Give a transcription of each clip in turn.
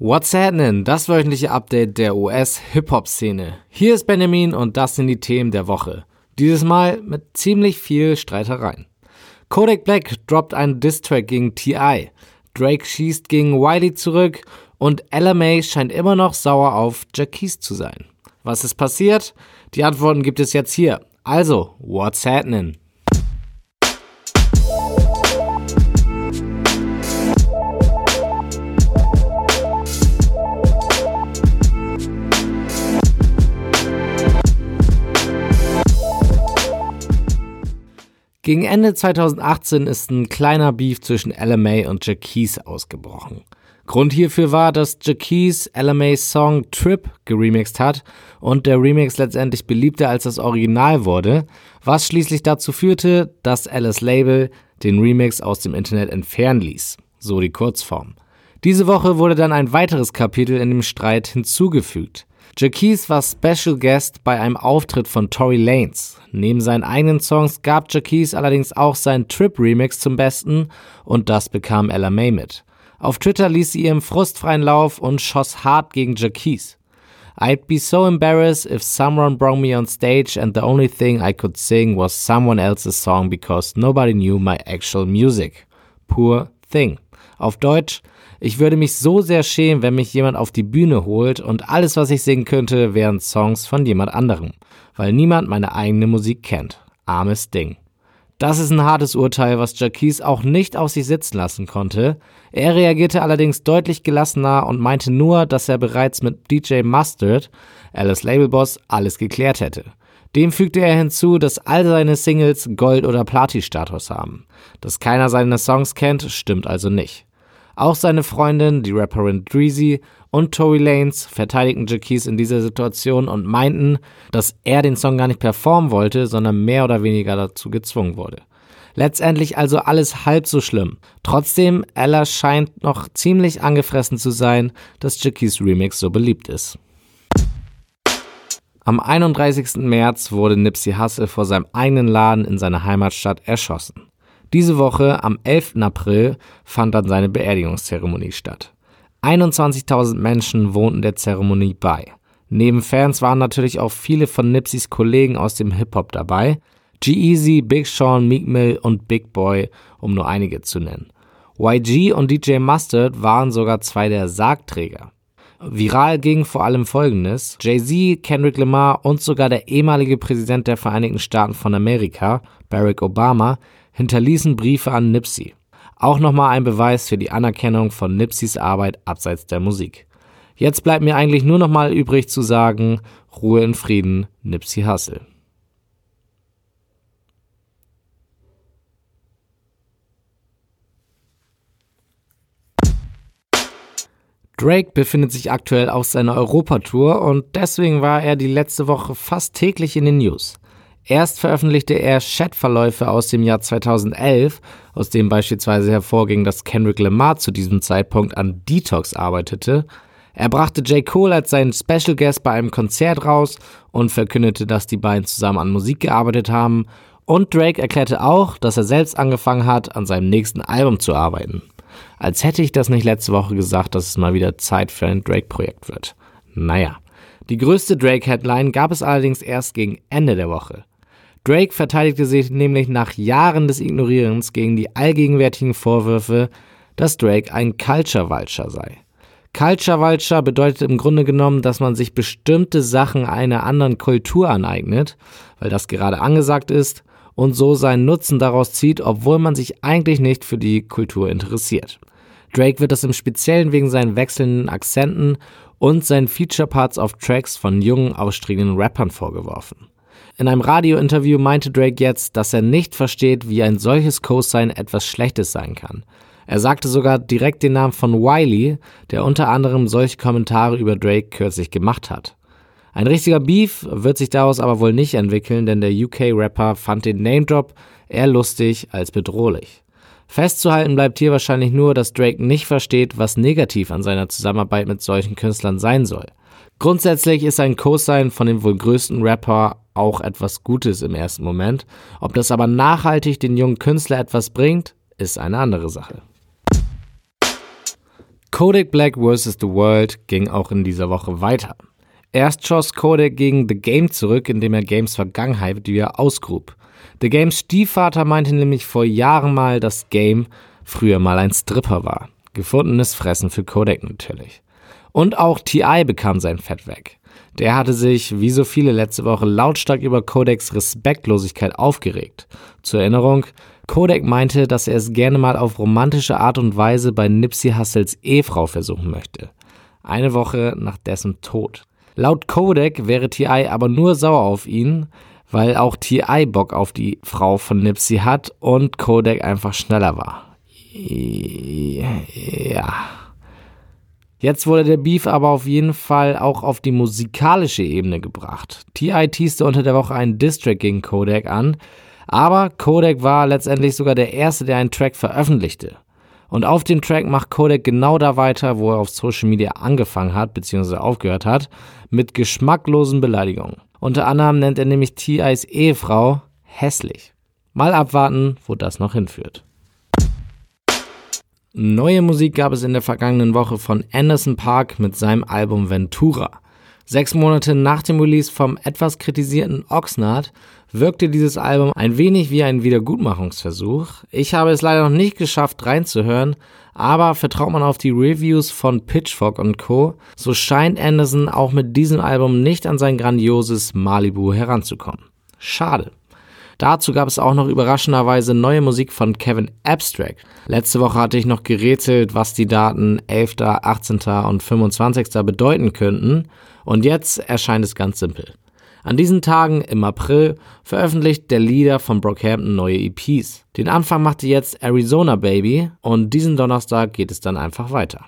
What's happening? Das wöchentliche Update der US-Hip-Hop-Szene. Hier ist Benjamin und das sind die Themen der Woche. Dieses Mal mit ziemlich viel Streitereien. Kodak Black droppt einen Diss-Track gegen T.I. Drake schießt gegen Wiley zurück und LMA scheint immer noch sauer auf Jacquees zu sein. Was ist passiert? Die Antworten gibt es jetzt hier. Also, what's happening? Gegen Ende 2018 ist ein kleiner Beef zwischen LMA und Jackie's ausgebrochen. Grund hierfür war, dass Jackie's LMA's Song Trip geremixed hat und der Remix letztendlich beliebter als das Original wurde, was schließlich dazu führte, dass Alice Label den Remix aus dem Internet entfernen ließ. So die Kurzform. Diese Woche wurde dann ein weiteres Kapitel in dem Streit hinzugefügt. Jaquise war Special Guest bei einem Auftritt von Tory Lanez. Neben seinen eigenen Songs gab Jaquise allerdings auch seinen Trip-Remix zum Besten und das bekam Ella May mit. Auf Twitter ließ sie ihrem frustfreien Lauf und schoss hart gegen Jaquise. I'd be so embarrassed if someone brought me on stage and the only thing I could sing was someone else's song because nobody knew my actual music. Poor thing. Auf Deutsch, ich würde mich so sehr schämen, wenn mich jemand auf die Bühne holt und alles, was ich singen könnte, wären Songs von jemand anderem, weil niemand meine eigene Musik kennt. Armes Ding. Das ist ein hartes Urteil, was Jacquees auch nicht auf sich sitzen lassen konnte. Er reagierte allerdings deutlich gelassener und meinte nur, dass er bereits mit DJ Mustard, Alice Labelboss, alles geklärt hätte. Dem fügte er hinzu, dass all seine Singles Gold- oder Platin-Status haben. Dass keiner seine Songs kennt, stimmt also nicht. Auch seine Freundin, die Rapperin Dreezy und Tory Lanez verteidigten Jaquise in dieser Situation und meinten, dass er den Song gar nicht performen wollte, sondern mehr oder weniger dazu gezwungen wurde. Letztendlich also alles halb so schlimm. Trotzdem, Ella scheint noch ziemlich angefressen zu sein, dass Jackies Remix so beliebt ist. Am 31. März wurde Nipsey Hussle vor seinem eigenen Laden in seiner Heimatstadt erschossen. Diese Woche, am 11. April, fand dann seine Beerdigungszeremonie statt. 21.000 Menschen wohnten der Zeremonie bei. Neben Fans waren natürlich auch viele von Nipseys Kollegen aus dem Hip-Hop dabei. G-Eazy, Big Sean, Meek Mill und Big Boy, um nur einige zu nennen. YG und DJ Mustard waren sogar zwei der Sargträger. Viral ging vor allem folgendes. Jay-Z, Kendrick Lamar und sogar der ehemalige Präsident der Vereinigten Staaten von Amerika, Barack Obama, hinterließen Briefe an Nipsey. Auch nochmal ein Beweis für die Anerkennung von Nipseys Arbeit abseits der Musik. Jetzt bleibt mir eigentlich nur nochmal übrig zu sagen, Ruhe in Frieden, Nipsey Hussle. Drake befindet sich aktuell auf seiner Europatour und deswegen war er die letzte Woche fast täglich in den News. Erst veröffentlichte er Chatverläufe aus dem Jahr 2011, aus dem beispielsweise hervorging, dass Kendrick Lamar zu diesem Zeitpunkt an Detox arbeitete. Er brachte J. Cole als seinen Special Guest bei einem Konzert raus und verkündete, dass die beiden zusammen an Musik gearbeitet haben. Und Drake erklärte auch, dass er selbst angefangen hat, an seinem nächsten Album zu arbeiten. Als hätte ich das nicht letzte Woche gesagt, dass es mal wieder Zeit für ein Drake-Projekt wird. Naja. Die größte Drake-Headline gab es allerdings erst gegen Ende der Woche. Drake verteidigte sich nämlich nach Jahren des Ignorierens gegen die allgegenwärtigen Vorwürfe, dass Drake ein Culture Vulture sei. Culture Vulture bedeutet im Grunde genommen, dass man sich bestimmte Sachen einer anderen Kultur aneignet, weil das gerade angesagt ist und so seinen Nutzen daraus zieht, obwohl man sich eigentlich nicht für die Kultur interessiert. Drake wird das im Speziellen wegen seinen wechselnden Akzenten und seinen Feature-Parts auf Tracks von jungen, ausstrebenden Rappern vorgeworfen. In einem Radiointerview meinte Drake jetzt, dass er nicht versteht, wie ein solches Cosign etwas Schlechtes sein kann. Er sagte sogar direkt den Namen von Wiley, der unter anderem solche Kommentare über Drake kürzlich gemacht hat. Ein richtiger Beef wird sich daraus aber wohl nicht entwickeln, denn der UK-Rapper fand den Name-Drop eher lustig als bedrohlich. Festzuhalten bleibt hier wahrscheinlich nur, dass Drake nicht versteht, was negativ an seiner Zusammenarbeit mit solchen Künstlern sein soll. Grundsätzlich ist ein Cosign von dem wohl größten Rapper auch etwas Gutes im ersten Moment. Ob das aber nachhaltig den jungen Künstler etwas bringt, ist eine andere Sache. Kodak Black vs. The World ging auch in dieser Woche weiter. Erst schoss Kodak gegen The Game zurück, indem er Games Vergangenheit wieder ausgrub. The Games Stiefvater meinte nämlich vor Jahren mal, dass Game früher mal ein Stripper war. Gefundenes Fressen für Kodak natürlich. Und auch T.I. bekam sein Fett weg. Der hatte sich, wie so viele letzte Woche, lautstark über Kodaks Respektlosigkeit aufgeregt. Zur Erinnerung, Kodak meinte, dass er es gerne mal auf romantische Art und Weise bei Nipsey Hussles Ehefrau versuchen möchte. Eine Woche nach dessen Tod. Laut Kodak wäre T.I. aber nur sauer auf ihn, weil auch T.I. Bock auf die Frau von Nipsey hat und Kodak einfach schneller war. Ja. Jetzt wurde der Beef aber auf jeden Fall auch auf die musikalische Ebene gebracht. T.I. teaste unter der Woche einen Distrack gegen Kodak an, aber Kodak war letztendlich sogar der Erste, der einen Track veröffentlichte. Und auf dem Track macht Kodak genau da weiter, wo er auf Social Media angefangen hat, beziehungsweise aufgehört hat, mit geschmacklosen Beleidigungen. Unter anderem nennt er nämlich T.I.s Ehefrau hässlich. Mal abwarten, wo das noch hinführt. Neue Musik gab es in der vergangenen Woche von Anderson Park mit seinem Album Ventura. Sechs Monate nach dem Release vom etwas kritisierten Oxnard wirkte dieses Album ein wenig wie ein Wiedergutmachungsversuch. Ich habe es leider noch nicht geschafft reinzuhören, aber vertraut man auf die Reviews von Pitchfork und Co., so scheint Anderson auch mit diesem Album nicht an sein grandioses Malibu heranzukommen. Schade. Dazu gab es auch noch überraschenderweise neue Musik von Kevin Abstract. Letzte Woche hatte ich noch gerätselt, was die Daten 11., 18. und 25. bedeuten könnten. Und jetzt erscheint es ganz simpel. An diesen Tagen im April veröffentlicht der Leader von Brockhampton neue EPs. Den Anfang machte jetzt Arizona Baby und diesen Donnerstag geht es dann einfach weiter.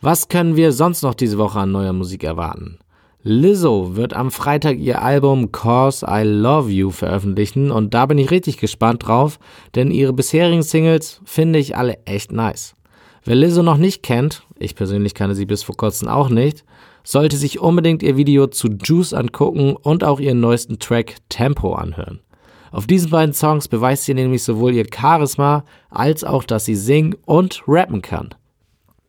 Was können wir sonst noch diese Woche an neuer Musik erwarten? Lizzo wird am Freitag ihr Album Cause I Love You veröffentlichen und da bin ich richtig gespannt drauf, denn ihre bisherigen Singles finde ich alle echt nice. Wer Lizzo noch nicht kennt, ich persönlich kannte sie bis vor kurzem auch nicht, sollte sich unbedingt ihr Video zu Juice angucken und auch ihren neuesten Track Tempo anhören. Auf diesen beiden Songs beweist sie nämlich sowohl ihr Charisma als auch, dass sie singen und rappen kann.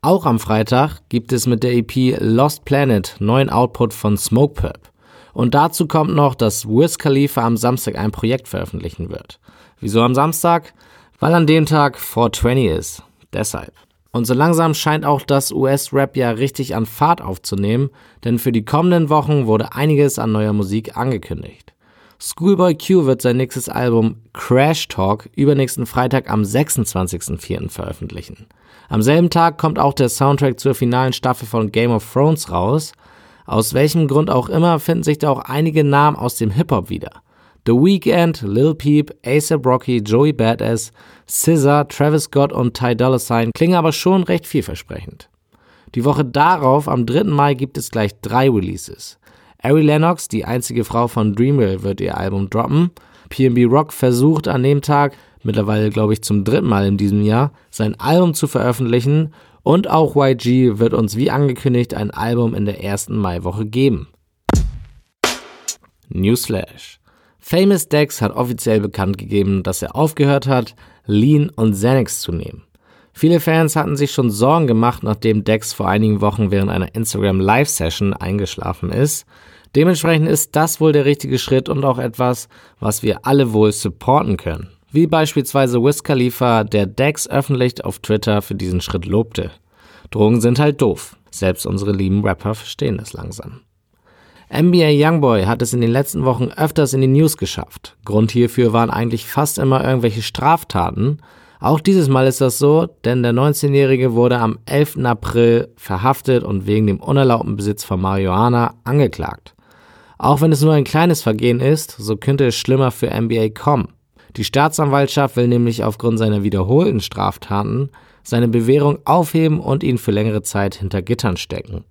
Auch am Freitag gibt es mit der EP Lost Planet neuen Output von Smokepurp. Und dazu kommt noch, dass Wiz Khalifa am Samstag ein Projekt veröffentlichen wird. Wieso am Samstag? Weil an dem Tag 420 ist. Deshalb. Und so langsam scheint auch das US-Rap ja richtig an Fahrt aufzunehmen, denn für die kommenden Wochen wurde einiges an neuer Musik angekündigt. Schoolboy Q wird sein nächstes Album Crash Talk übernächsten Freitag am 26.04. veröffentlichen. Am selben Tag kommt auch der Soundtrack zur finalen Staffel von Game of Thrones raus. Aus welchem Grund auch immer finden sich da auch einige Namen aus dem Hip-Hop wieder. The Weeknd, Lil Peep, ASAP Rocky, Joey Badass, SZA, Travis Scott und Ty Dolla Sign klingen aber schon recht vielversprechend. Die Woche darauf, am 3. Mai, gibt es gleich drei Releases. Ari Lennox, die einzige Frau von Dreamville, wird ihr Album droppen. PNB Rock versucht an dem Tag mittlerweile glaube ich zum dritten Mal in diesem Jahr, sein Album zu veröffentlichen und auch YG wird uns wie angekündigt ein Album in der ersten Maiwoche geben. Newsflash. Famous Dex hat offiziell bekannt gegeben, dass er aufgehört hat, Lean und Xanax zu nehmen. Viele Fans hatten sich schon Sorgen gemacht, nachdem Dex vor einigen Wochen während einer Instagram Live Session eingeschlafen ist. Dementsprechend ist das wohl der richtige Schritt und auch etwas, was wir alle wohl supporten können wie beispielsweise Wiz Khalifa, der Dex öffentlich auf Twitter für diesen Schritt lobte. Drogen sind halt doof. Selbst unsere lieben Rapper verstehen es langsam. NBA Youngboy hat es in den letzten Wochen öfters in die News geschafft. Grund hierfür waren eigentlich fast immer irgendwelche Straftaten. Auch dieses Mal ist das so, denn der 19-Jährige wurde am 11. April verhaftet und wegen dem unerlaubten Besitz von Marihuana angeklagt. Auch wenn es nur ein kleines Vergehen ist, so könnte es schlimmer für NBA kommen. Die Staatsanwaltschaft will nämlich aufgrund seiner wiederholten Straftaten seine Bewährung aufheben und ihn für längere Zeit hinter Gittern stecken.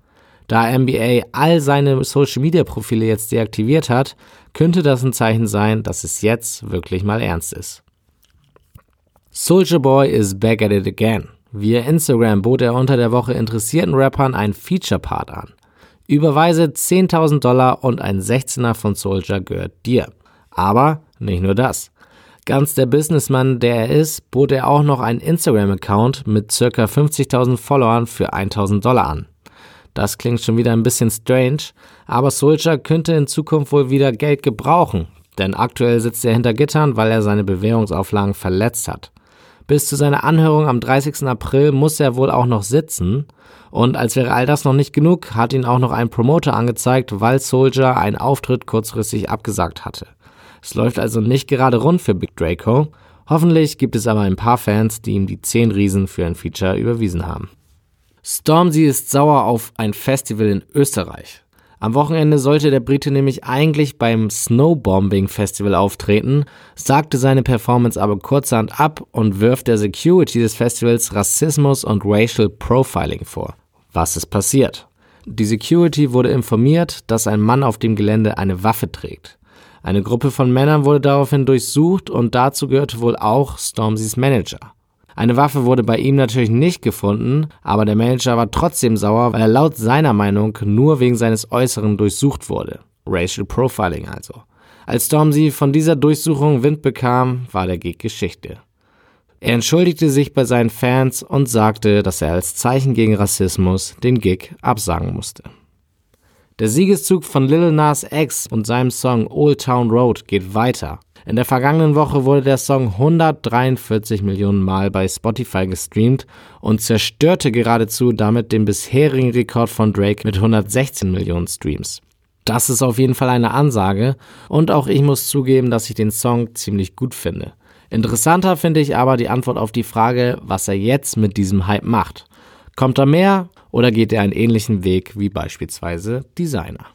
Da NBA all seine Social-Media-Profile jetzt deaktiviert hat, könnte das ein Zeichen sein, dass es jetzt wirklich mal ernst ist. Soldier Boy is back at it again. Via Instagram bot er unter der Woche interessierten Rappern einen Feature-Part an. Überweise 10.000 Dollar und ein 16er von Soldier gehört dir. Aber nicht nur das. Ganz der Businessman, der er ist, bot er auch noch einen Instagram-Account mit ca. 50.000 Followern für 1.000 Dollar an. Das klingt schon wieder ein bisschen strange, aber Soldier könnte in Zukunft wohl wieder Geld gebrauchen, denn aktuell sitzt er hinter Gittern, weil er seine Bewährungsauflagen verletzt hat. Bis zu seiner Anhörung am 30. April muss er wohl auch noch sitzen. Und als wäre all das noch nicht genug, hat ihn auch noch ein Promoter angezeigt, weil Soldier einen Auftritt kurzfristig abgesagt hatte. Es läuft also nicht gerade rund für Big Draco. Hoffentlich gibt es aber ein paar Fans, die ihm die 10 Riesen für ein Feature überwiesen haben. Stormzy ist sauer auf ein Festival in Österreich. Am Wochenende sollte der Brite nämlich eigentlich beim Snowbombing Festival auftreten, sagte seine Performance aber kurzerhand ab und wirft der Security des Festivals Rassismus und Racial Profiling vor. Was ist passiert? Die Security wurde informiert, dass ein Mann auf dem Gelände eine Waffe trägt. Eine Gruppe von Männern wurde daraufhin durchsucht und dazu gehörte wohl auch Stormzys Manager. Eine Waffe wurde bei ihm natürlich nicht gefunden, aber der Manager war trotzdem sauer, weil er laut seiner Meinung nur wegen seines Äußeren durchsucht wurde. Racial Profiling also. Als Stormzy von dieser Durchsuchung Wind bekam, war der Gig Geschichte. Er entschuldigte sich bei seinen Fans und sagte, dass er als Zeichen gegen Rassismus den Gig absagen musste. Der Siegeszug von Lil Nas X und seinem Song Old Town Road geht weiter. In der vergangenen Woche wurde der Song 143 Millionen Mal bei Spotify gestreamt und zerstörte geradezu damit den bisherigen Rekord von Drake mit 116 Millionen Streams. Das ist auf jeden Fall eine Ansage und auch ich muss zugeben, dass ich den Song ziemlich gut finde. Interessanter finde ich aber die Antwort auf die Frage, was er jetzt mit diesem Hype macht. Kommt da mehr oder geht er einen ähnlichen Weg wie beispielsweise Designer?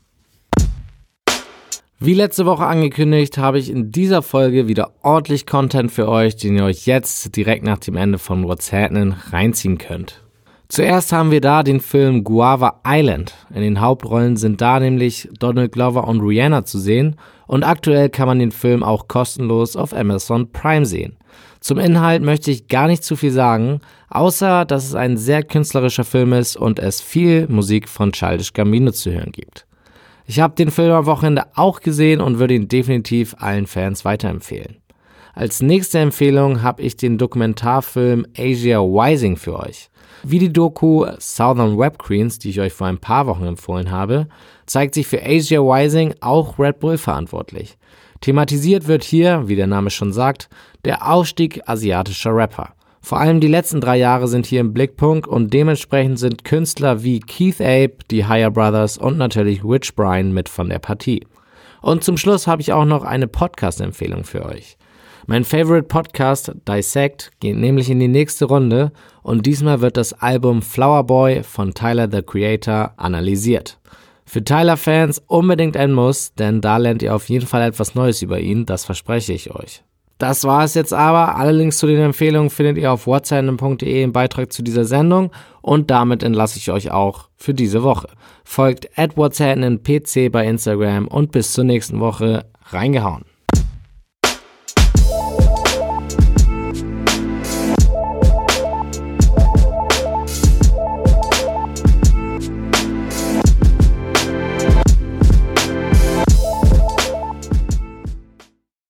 Wie letzte Woche angekündigt, habe ich in dieser Folge wieder ordentlich Content für euch, den ihr euch jetzt direkt nach dem Ende von What's Happening reinziehen könnt. Zuerst haben wir da den Film Guava Island. In den Hauptrollen sind da nämlich Donald Glover und Rihanna zu sehen und aktuell kann man den Film auch kostenlos auf Amazon Prime sehen. Zum Inhalt möchte ich gar nicht zu viel sagen, außer dass es ein sehr künstlerischer Film ist und es viel Musik von Childish Gambino zu hören gibt. Ich habe den Film am Wochenende auch gesehen und würde ihn definitiv allen Fans weiterempfehlen. Als nächste Empfehlung habe ich den Dokumentarfilm Asia Rising für euch. Wie die Doku Southern Web Queens, die ich euch vor ein paar Wochen empfohlen habe, zeigt sich für Asia Rising auch Red Bull verantwortlich. Thematisiert wird hier, wie der Name schon sagt, der Aufstieg asiatischer Rapper. Vor allem die letzten drei Jahre sind hier im Blickpunkt und dementsprechend sind Künstler wie Keith Ape, die Higher Brothers und natürlich Rich Brian mit von der Partie. Und zum Schluss habe ich auch noch eine Podcast-Empfehlung für euch. Mein Favorite Podcast Dissect geht nämlich in die nächste Runde und diesmal wird das Album Flower Boy von Tyler the Creator analysiert. Für Tyler-Fans unbedingt ein Muss, denn da lernt ihr auf jeden Fall etwas Neues über ihn, das verspreche ich euch. Das war es jetzt aber. Alle Links zu den Empfehlungen findet ihr auf whatsapp.de im Beitrag zu dieser Sendung und damit entlasse ich euch auch für diese Woche. Folgt at PC bei Instagram und bis zur nächsten Woche reingehauen.